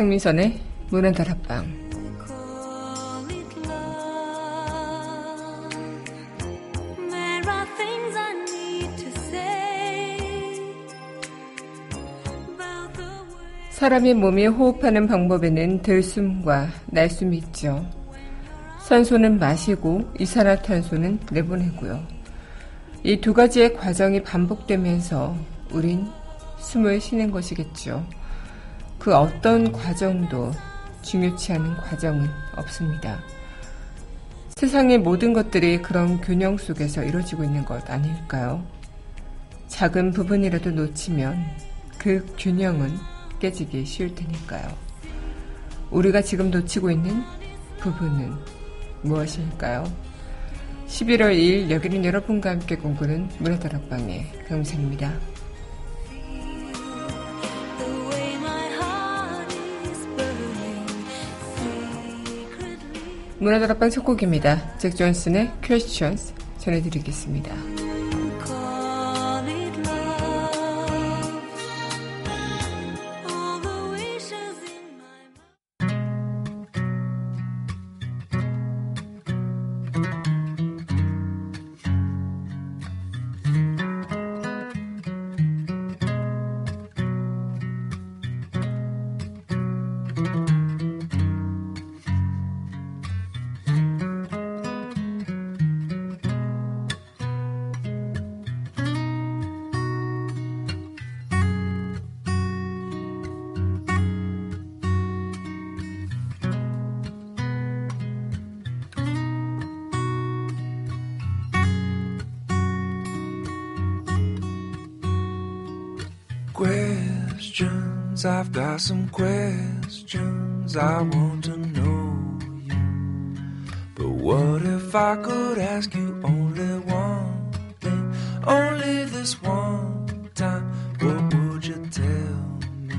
강민선의 문화다락방 사람의 몸이 호흡하는 방법에는 들숨과 날숨이 있죠. 산소는 마시고 이산화탄소는 내보내고요. 이 두 가지의 과정이 반복되면서 우린 숨을 쉬는 것이겠죠. 그 어떤 과정도 중요치 않은 과정은 없습니다. 세상의 모든 것들이 그런 균형 속에서 이루어지고 있는 것 아닐까요? 작은 부분이라도 놓치면 그 균형은 깨지기 쉬울 테니까요. 우리가 지금 놓치고 있는 부분은 무엇일까요? 11월 2일 여기는 여러분과 함께 공부는 문화다락방의 강우선입니다. 문화다락방 첫 곡입니다. 잭 존슨의 Questions 전해드리겠습니다. I've got some questions I want to know you. But what if I could ask you only one thing? Only this one time. What would you tell me?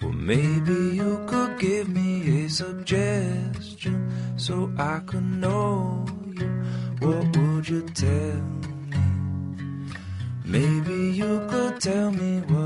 Well, maybe you could give me a suggestion so I could know you. What would you tell me? Maybe you could tell me what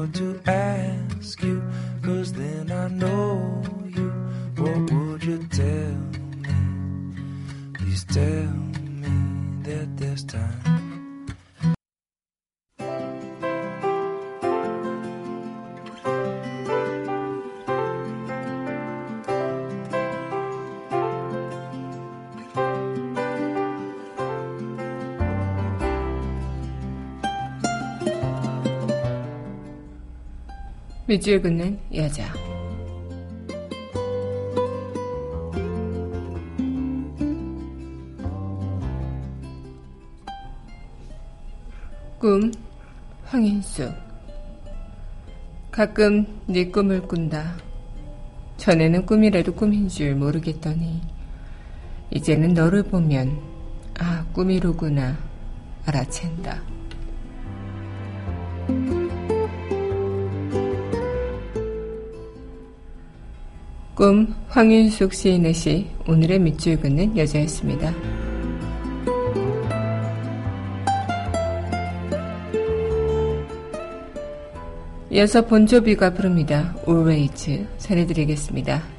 밑줄 긋는 여자. 꿈 황인숙 가끔 네 꿈을 꾼다. 전에는 꿈이라도 꿈인 줄 모르겠더니 이제는 너를 보면 아 꿈이로구나 알아챈다. 꿈 황윤숙 시인의 시 오늘의 밑줄 긋는 여자였습니다. 이어서 본조비가 부릅니다. Always 전해드리겠습니다.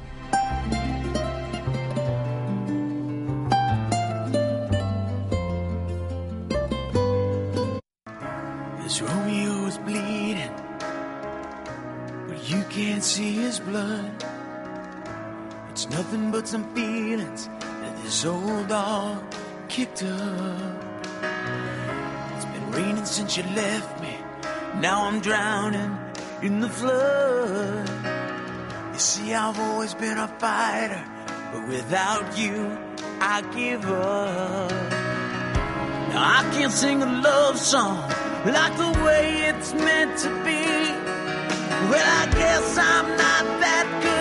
You see, I've always been a fighter, but without you, I give up. Now I can't sing a love song like the way it's meant to be. Well, I guess I'm not that good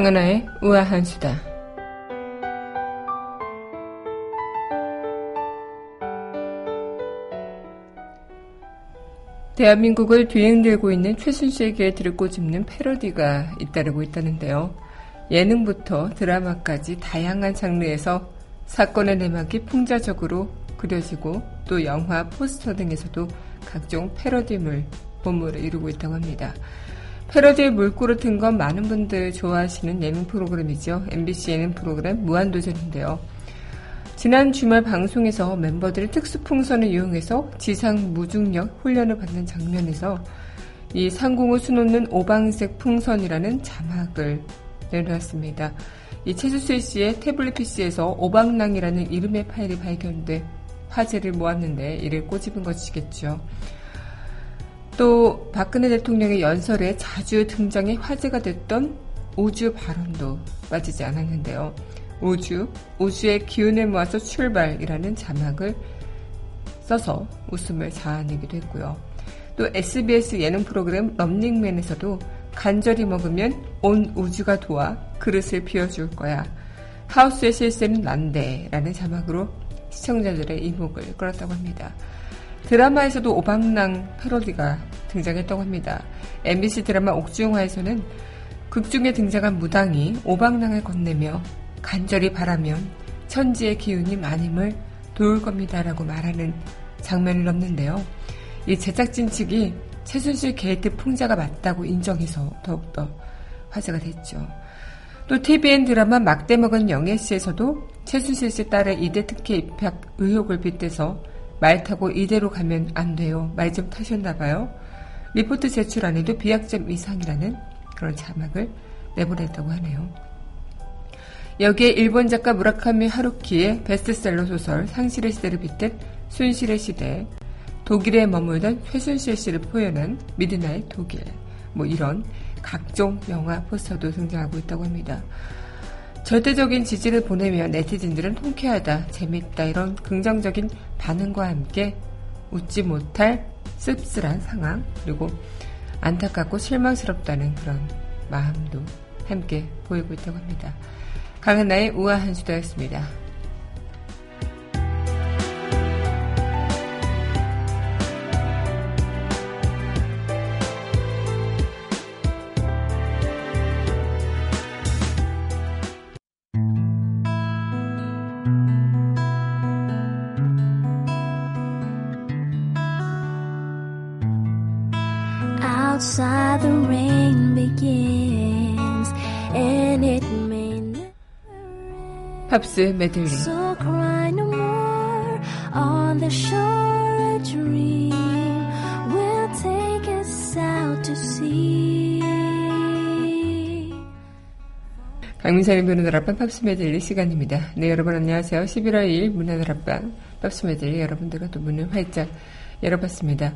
강은하의 우아한 수다. 대한민국을 뒤행되고 있는 최순실에게 들고짚는 패러디가 잇따르고 있다는데요. 예능부터 드라마까지 다양한 장르에서 사건의 내막이 풍자적으로 그려지고 또 영화, 포스터 등에서도 각종 패러디물, 본물을 이루고 있다고 합니다. 패러디의 물그릇은 건 많은 분들 좋아하시는 예능 프로그램이죠. MBC 예능 프로그램 무한도전인데요. 지난 주말 방송에서 멤버들이 특수풍선을 이용해서 지상 무중력 훈련을 받는 장면에서 이 상공을 수놓는 오방색 풍선이라는 자막을 내놓았습니다. 이 최수슬 씨의 태블릿 PC에서 오방랑이라는 이름의 파일이 발견돼 화제를 모았는데 이를 꼬집은 것이겠죠. 또 박근혜 대통령의 연설에 자주 등장해 화제가 됐던 우주 발언도 빠지지 않았는데요. 우주, 우주의 기운을 모아서 출발이라는 자막을 써서 웃음을 자아내기도 했고요. 또 SBS 예능 프로그램 런닝맨에서도 간절히 먹으면 온 우주가 도와 그릇을 비워줄 거야. 하우스의 실세는 난데 라는 자막으로 시청자들의 이목을 끌었다고 합니다. 드라마에서도 오방낭 패러디가 등장했다고 합니다. MBC 드라마 옥중화에서는 극중에 등장한 무당이 오방낭을 건네며 간절히 바라면 천지의 기운이 마님을 도울 겁니다라고 말하는 장면을 넣는데요. 이 제작진 측이 최순실 게이트 풍자가 맞다고 인정해서 더욱더 화제가 됐죠. 또 tvN 드라마 막돼먹은 영애씨에서도 최순실 씨 딸의 이대 특혜 입학 의혹을 빗대서 말 타고 이대로 가면 안 돼요. 말 좀 타셨나 봐요. 리포트 제출 안 해도 B학점 이상이라는 그런 자막을 내보냈다고 하네요. 여기에 일본 작가 무라카미 하루키의 베스트셀러 소설 상실의 시대를 빗댄 순실의 시대, 독일에 머물던 최순실 씨를 표현한 Midnight 독일, 뭐 이런 각종 영화 포스터도 등장하고 있다고 합니다. 절대적인 지지를 보내며 네티즌들은 통쾌하다, 재밌다 이런 긍정적인 반응과 함께 웃지 못할 씁쓸한 상황 그리고 안타깝고 실망스럽다는 그런 마음도 함께 보이고 있다고 합니다. 강한나의 우아한 수다였습니다. 팝스 메들리 so cry no more on the shore a dream will take us out to sea 강민선의 문화다락방 팝스 메들리 시간입니다. 네 여러분 안녕하세요. 11월 2일 문화다락방 팝스 메들리 여러분들과 또 문을 활짝 열어봤습니다.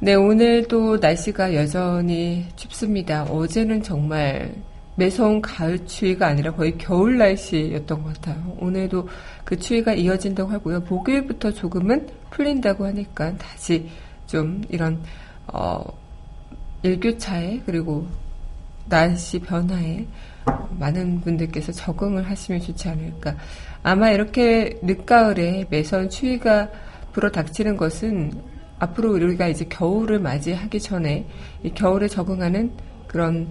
네, 오늘 또 날씨가 여전히 춥습니다. 어제는 정말 매서운 가을 추위가 아니라 거의 겨울 날씨였던 것 같아요. 오늘도 그 추위가 이어진다고 하고요. 목요일부터 조금은 풀린다고 하니까 다시 좀 이런 어, 일교차에 그리고 날씨 변화에 많은 분들께서 적응을 하시면 좋지 않을까. 아마 이렇게 늦가을에 매서운 추위가 불어 닥치는 것은 앞으로 우리가 이제 겨울을 맞이하기 전에 이 겨울에 적응하는 그런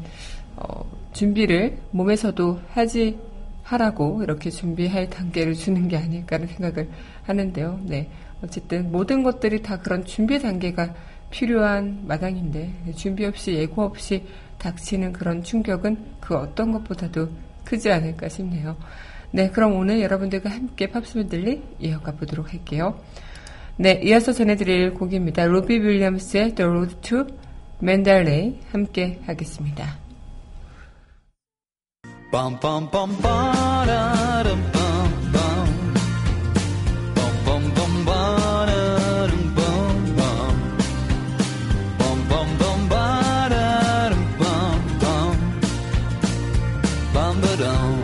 어, 준비를 몸에서도 하지 하라고 이렇게 준비할 단계를 주는 게 아닐까라는 생각을 하는데요. 네. 어쨌든 모든 것들이 다 그런 준비 단계가 필요한 마당인데 준비 없이 예고 없이 닥치는 그런 충격은 그 어떤 것보다도 크지 않을까 싶네요. 네, 그럼 오늘 여러분들과 함께 팝스맨들리 이어가 보도록 할게요. 네, 이어서 전해드릴 곡입니다. 로비 윌리엄스의 The Road to Mandalay 함께 하겠습니다. Bum bum bum ba da dum bum bum. Bum bum bum ba da dum bum bum. Bum bum bum ba da dum bum bum. Bum ba dum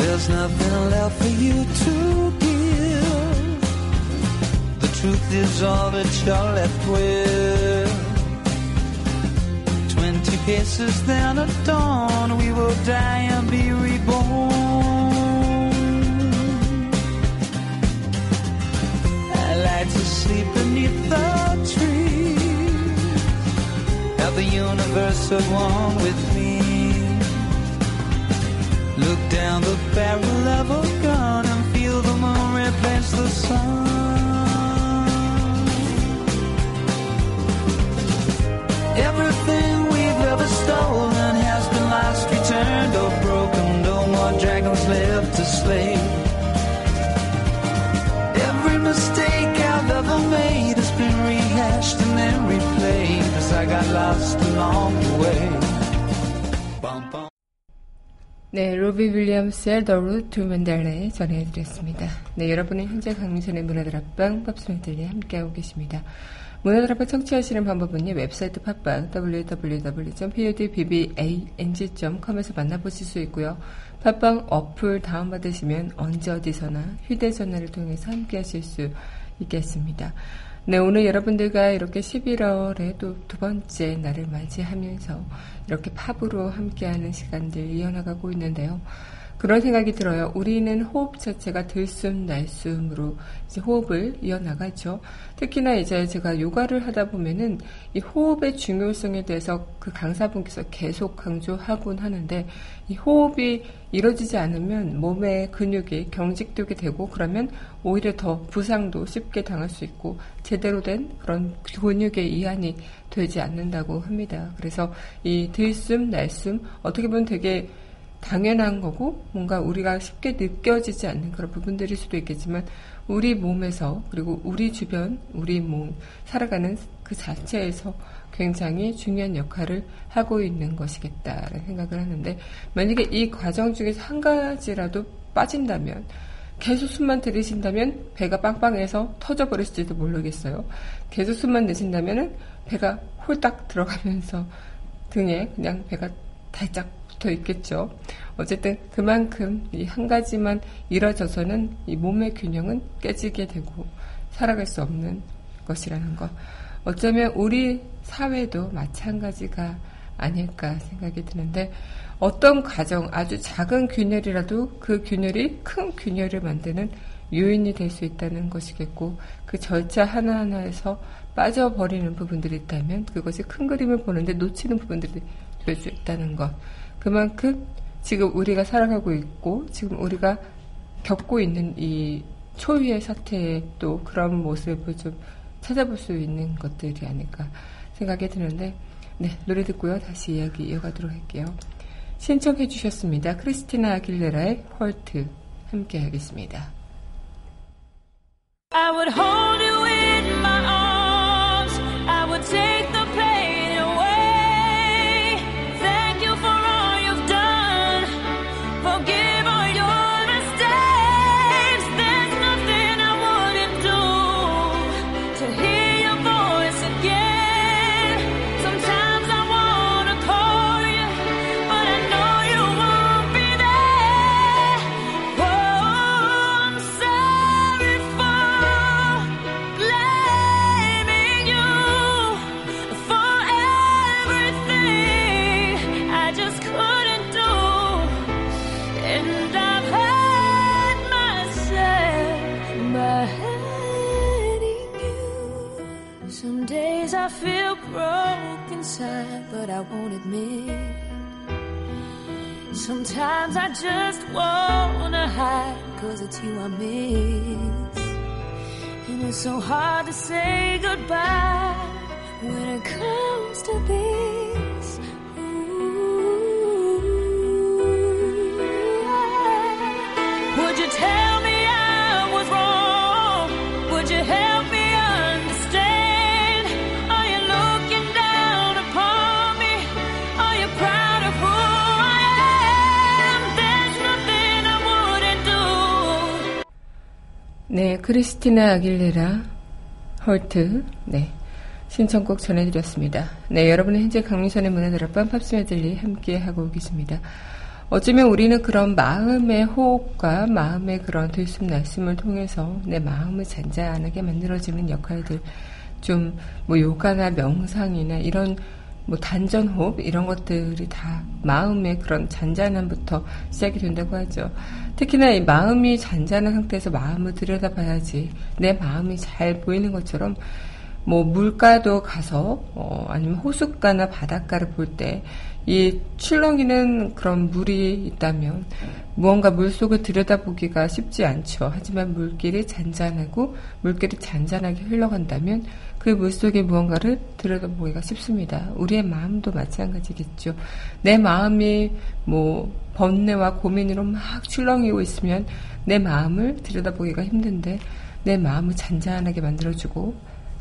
There's nothing left for you to give. The truth is all that you're left with kisses, then at dawn we will die and be reborn. I like to sleep beneath the trees. Have the universe at one with me. Look down the barrel of 네, 로비 윌리엄스의 The Road to Mandalay 전해드렸습니다. 네, 여러분은 현재 강민선의 문화다락방 팝스메들리 함께하고 계십니다. 문화다락방 청취하시는 방법은요, 웹사이트 팟빵 www.podbbang.com에서 만나보실 수 있고요. 팟빵 어플 다운받으시면 언제 어디서나 휴대전화를 통해서 함께하실 수 있겠습니다. 네, 오늘 여러분들과 이렇게 11월의 또 두 번째 날을 맞이하면서 이렇게 팝으로 함께하는 시간들 이어나가고 있는데요. 그런 생각이 들어요. 우리는 호흡 자체가 들숨 날숨으로 이제 호흡을 이어나가죠. 특히나 이제 제가 요가를 하다 보면은 이 호흡의 중요성에 대해서 그 강사분께서 계속 강조하곤 하는데 이 호흡이 이루어지지 않으면 몸의 근육이 경직되게 되고 그러면 오히려 더 부상도 쉽게 당할 수 있고 제대로 된 그런 근육의 이완이 되지 않는다고 합니다. 그래서 이 들숨 날숨 어떻게 보면 되게 당연한 거고 뭔가 우리가 쉽게 느껴지지 않는 그런 부분들일 수도 있겠지만 우리 몸에서 그리고 우리 주변 우리 몸 살아가는 그 자체에서 굉장히 중요한 역할을 하고 있는 것이겠다라는 생각을 하는데 만약에 이 과정 중에서 한 가지라도 빠진다면 계속 숨만 들이신다면 배가 빵빵해서 터져버릴지도 모르겠어요. 계속 숨만 내쉰다면 배가 홀딱 들어가면서 등에 그냥 배가 달짝 붙어 있겠죠. 어쨌든 그만큼 이 한 가지만 이뤄져서는 이 몸의 균형은 깨지게 되고 살아갈 수 없는 것이라는 것. 어쩌면 우리 사회도 마찬가지가 아닐까 생각이 드는데 어떤 과정, 아주 작은 균열이라도 그 균열이 큰 균열을 만드는 요인이 될 수 있다는 것이겠고 그 절차 하나하나에서 빠져버리는 부분들이 있다면 그것이 큰 그림을 보는데 놓치는 부분들이 될 수 있다는 것. 그만큼 지금 우리가 살아가고 있고 지금 우리가 겪고 있는 이 초유의 사태의 또 그런 모습을 좀 찾아볼 수 있는 것들이 아닐까 생각이 드는데 네 노래 듣고요. 다시 이야기 이어가도록 할게요. 신청해 주셨습니다. 크리스티나 아길레라의 헐트 함께 하겠습니다. I would hold you I won't admit. Sometimes I just wanna hide, cause it's you I miss. And it's so hard to say goodbye when it comes to this. 네 크리스티나 아길레라 헐트 네 신청곡 전해드렸습니다. 네 여러분은 현재 강민선의 문화들 앞방 팝스 메들리 함께 하고 계십니다. 어쩌면 우리는 그런 마음의 호흡과 마음의 그런 들숨 날숨을 통해서 내 마음을 잔잔하게 만들어지는 역할들 좀 뭐 요가나 명상이나 이런 뭐 단전호흡 이런 것들이 다 마음의 그런 잔잔함부터 시작이 된다고 하죠. 특히나 이 마음이 잔잔한 상태에서 마음을 들여다봐야지 내 마음이 잘 보이는 것처럼 뭐 물가도 가서 어 아니면 호숫가나 바닷가를 볼 때 이 출렁이는 그런 물이 있다면 무언가 물속을 들여다보기가 쉽지 않죠. 하지만 물길이 잔잔하고 물길이 잔잔하게 흘러간다면 그 물속에 무언가를 들여다보기가 쉽습니다. 우리의 마음도 마찬가지겠죠. 내 마음이 뭐 번뇌와 고민으로 막 출렁이고 있으면 내 마음을 들여다보기가 힘든데 내 마음을 잔잔하게 만들어주고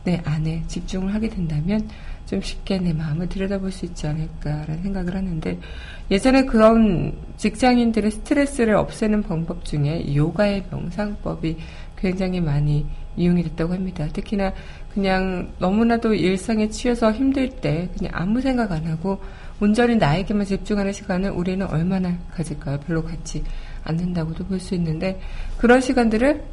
내 안에 집중을 하게 된다면 좀 쉽게 내 마음을 들여다볼 수 있지 않을까라는 생각을 하는데 예전에 그런 직장인들의 스트레스를 없애는 방법 중에 요가의 명상법이 굉장히 많이 이용이 됐다고 합니다. 특히나 그냥 너무나도 일상에 치여서 힘들 때 그냥 아무 생각 안 하고 온전히 나에게만 집중하는 시간을 우리는 얼마나 가질까요? 별로 갖지 않는다고도 볼 수 있는데 그런 시간들을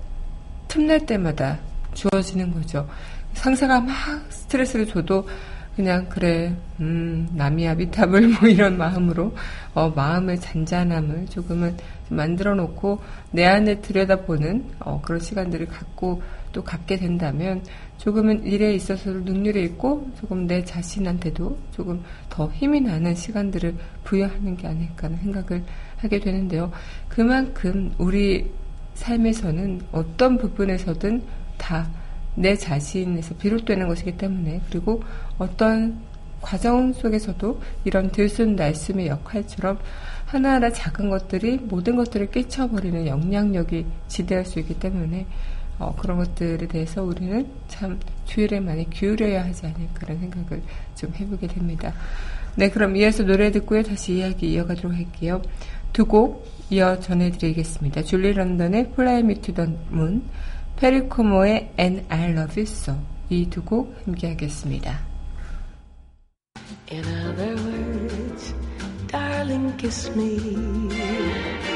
틈날 때마다 주어지는 거죠. 상사가 막 스트레스를 줘도 그냥 그래 음 남이야 비탑을 뭐 이런 마음으로 어 마음의 잔잔함을 조금은 만들어 놓고 내 안에 들여다보는 어 그런 시간들을 갖고 또 갖게 된다면 조금은 일에 있어서도 능률이 있고 조금 내 자신한테도 조금 더 힘이 나는 시간들을 부여하는 게 아닐까 하는 생각을 하게 되는데요. 그만큼 우리 삶에서는 어떤 부분에서든 다 내 자신에서 비롯되는 것이기 때문에 그리고 어떤 과정 속에서도 이런 들숨 날숨의 역할처럼 하나하나 작은 것들이 모든 것들을 끼쳐버리는 영향력이 지대할 수 있기 때문에 어, 그런 것들에 대해서 우리는 참 주의를 많이 기울여야 하지 않을까라는 생각을 좀 해보게 됩니다. 네, 그럼 이어서 노래 듣고요. 다시 이야기 이어가도록 할게요. 두 곡 이어 전해드리겠습니다. 줄리 런던의 Fly Me to the Moon, 페리코모의 And I Love You So 이 두 곡 함께 하겠습니다. In other words, darling, kiss me.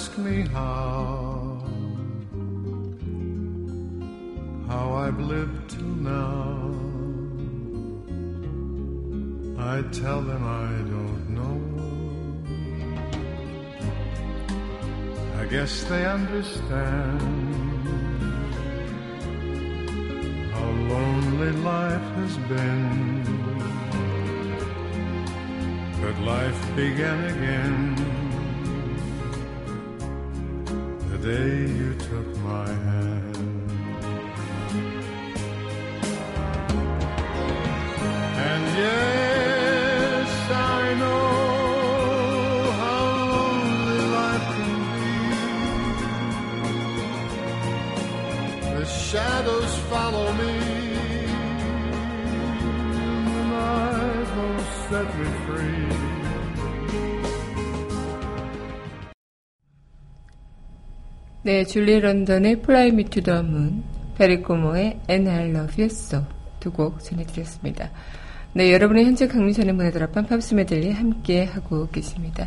Ask me how, how I've lived till now. I tell them I don't know. I guess they understand how lonely life has been. But life began again the day you took my hand. 네, 줄리 런던의 Fly Me to the Moon, 페리 코모의 And I Love You So 두 곡 전해드렸습니다. 네, 여러분은 현재 강민선의 문화다락방 팝스 메들리 함께 하고 계십니다.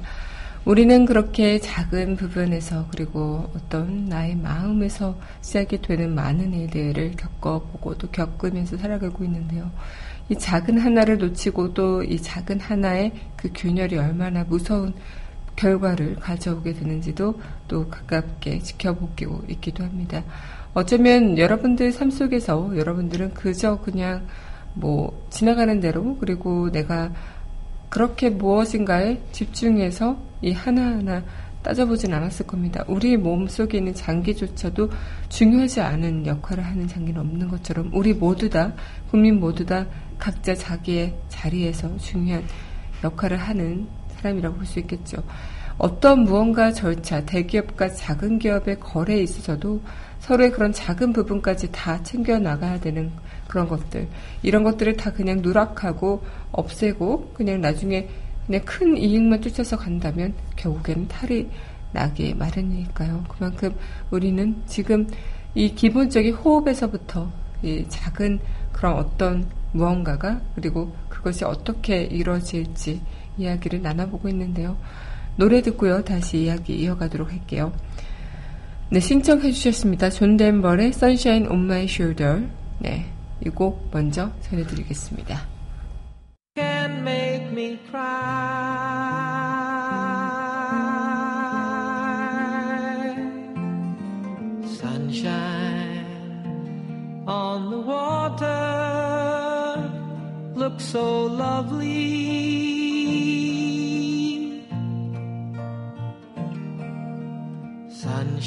우리는 그렇게 작은 부분에서 그리고 어떤 나의 마음에서 시작이 되는 많은 일들을 겪어보고 또 겪으면서 살아가고 있는데요. 이 작은 하나를 놓치고 또 이 작은 하나의 그 균열이 얼마나 무서운 결과를 가져오게 되는지도 또 가깝게 지켜보고 있기도 합니다. 어쩌면 여러분들 삶 속에서 여러분들은 그저 그냥 뭐 지나가는 대로 그리고 내가 그렇게 무엇인가에 집중해서 이 하나하나 따져보진 않았을 겁니다. 우리 몸 속에 있는 장기조차도 중요하지 않은 역할을 하는 장기는 없는 것처럼 우리 모두 다 국민 모두 다 각자 자기의 자리에서 중요한 역할을 하는 사람이라고 볼 수 있겠죠. 어떤 무언가 절차, 대기업과 작은 기업의 거래에 있어서도 서로의 그런 작은 부분까지 다 챙겨 나가야 되는 그런 것들. 이런 것들을 다 그냥 누락하고 없애고 그냥 나중에 그냥 큰 이익만 쫓아서 간다면 결국에는 탈이 나기 마련이니까요. 그만큼 우리는 지금 이 기본적인 호흡에서부터 이 작은 그런 어떤 무언가가 그리고 그것이 어떻게 이루어질지 이야기를 나눠보고 있는데요. 노래 듣고요. 다시 이야기 이어가도록 할게요. 네, 신청해 주셨습니다. 존 덴버의 Sunshine on My Shoulder. 네, 이 곡 먼저 전해드리겠습니다. can make me cry. Sunshine on the water looks so lovely.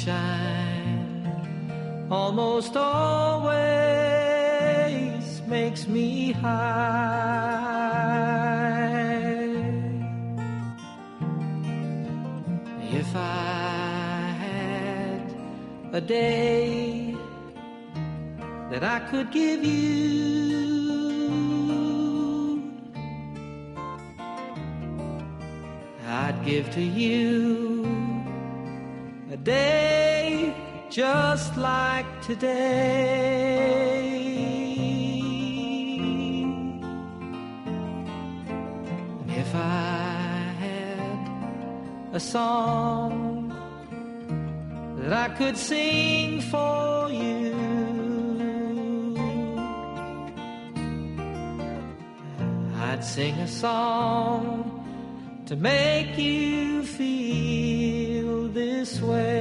Sunshine almost always makes me high. If I had a day that I could give you, I'd give to you a day just like today. If I had a song that I could sing for you, I'd sing a song to make you feel this way.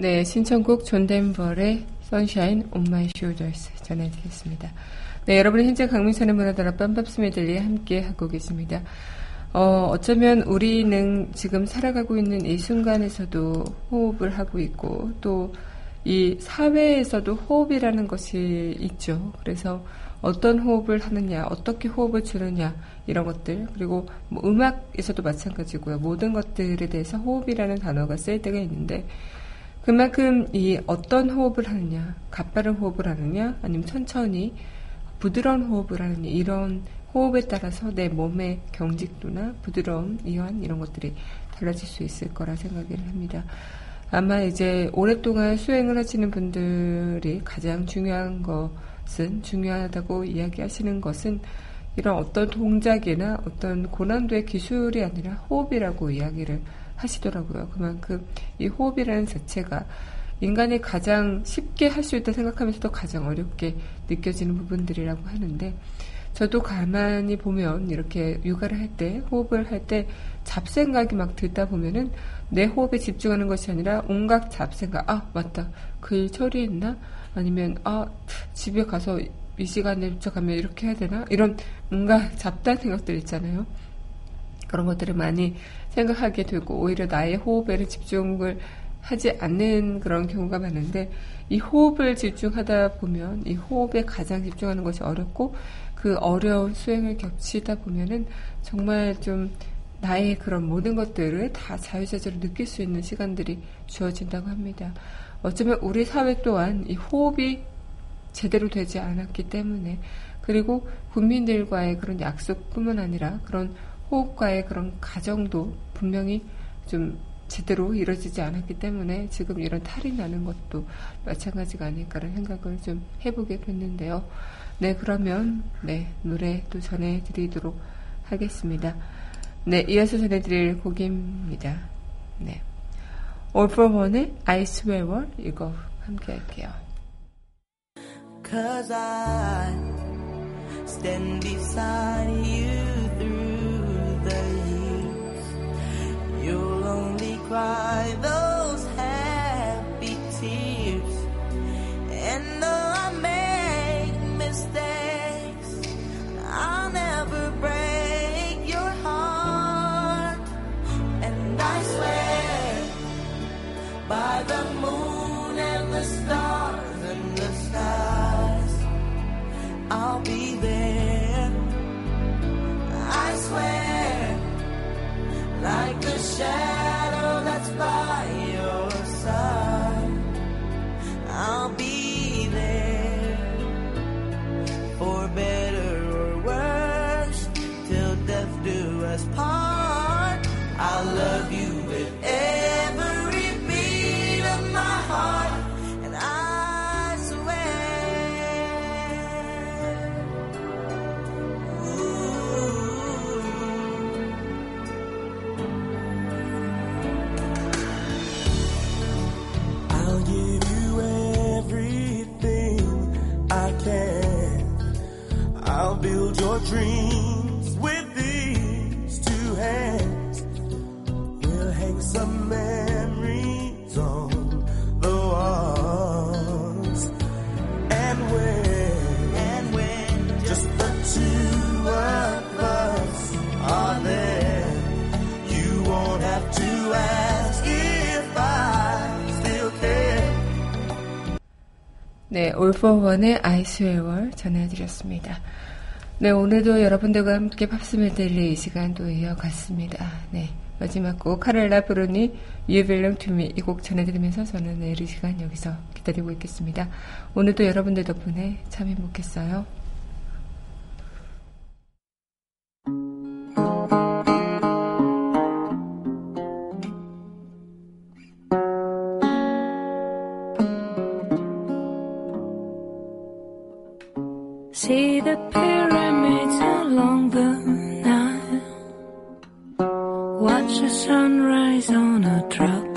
네, 신청곡 존 덴버의 Sunshine on My Shoulders 전해드리겠습니다. 네, 여러분은 현재 강민선의 문화다락방 팝스 메들리에 함께 하고 계십니다. 어, 어쩌면 우리는 지금 살아가고 있는 이 순간에서도 호흡을 하고 있고 또 이 사회에서도 호흡이라는 것이 있죠. 그래서 어떤 호흡을 하느냐, 어떻게 호흡을 주느냐 이런 것들 그리고 뭐 음악에서도 마찬가지고요. 모든 것들에 대해서 호흡이라는 단어가 쓰일 때가 있는데 그만큼 이 어떤 호흡을 하느냐, 가빠른 호흡을 하느냐, 아니면 천천히 부드러운 호흡을 하느냐 이런 호흡에 따라서 내 몸의 경직도나 부드러움, 이완 이런 것들이 달라질 수 있을 거라 생각을 합니다. 아마 이제 오랫동안 수행을 하시는 분들이 가장 중요한 것은 중요하다고 이야기하시는 것은 이런 어떤 동작이나 어떤 고난도의 기술이 아니라 호흡이라고 이야기를 하시더라고요. 그만큼 이 호흡이라는 자체가 인간이 가장 쉽게 할 수 있다 생각하면서도 가장 어렵게 느껴지는 부분들이라고 하는데 저도 가만히 보면 이렇게 육아를 할 때 호흡을 할 때 잡생각이 막 들다 보면은 내 호흡에 집중하는 것이 아니라 온갖 잡생각. 아 맞다. 그 일 처리했나? 아니면 아 집에 가서 이 시간에 도착하면 이렇게 해야 되나? 이런 뭔가 잡다한 생각들 있잖아요. 그런 것들을 많이 생각하게 되고 오히려 나의 호흡에 집중을 하지 않는 그런 경우가 많은데 이 호흡을 집중하다 보면 이 호흡에 가장 집중하는 것이 어렵고 그 어려운 수행을 겹치다 보면은 정말 좀 나의 그런 모든 것들을 다 자유자재로 느낄 수 있는 시간들이 주어진다고 합니다. 어쩌면 우리 사회 또한 이 호흡이 제대로 되지 않았기 때문에 그리고 국민들과의 그런 약속뿐만 아니라 그런 호흡과의 그런 가정도 분명히 좀 제대로 이루어지지 않았기 때문에 지금 이런 탈이 나는 것도 마찬가지가 아닐까라는 생각을 좀 해보게 됐는데요. 네, 그러면, 네, 노래 또 전해드리도록 하겠습니다. 네, 이어서 전해드릴 곡입니다. 네. All for One의 I Swear Word 이거 함께 할게요. Cause I stand beside you through the years. You'll only cry those happy tears. And though I make mistakes, I'll never break your heart. And I swear by the moon and the stars and the skies, I'll be there. Like a shadow that's by dreams with these two hands. We'll hang some memories on the walls. And when, and when just the two of us are there, you won't have to ask if I still care. 네, All for One의 I Swear Word 전해드렸습니다. 네, 오늘도 여러분들과 함께 팝스메 델리 이 시간도 이어갔습니다. 네, 마지막 곡 카렐라 브루니 to Me 이곡 전해드리면서 저는 내일 이 시간 여기서 기다리고 있겠습니다. 오늘도 여러분들 덕분에 참 행복했어요. See the pyramids along the Nile. Watch the sunrise on a tropic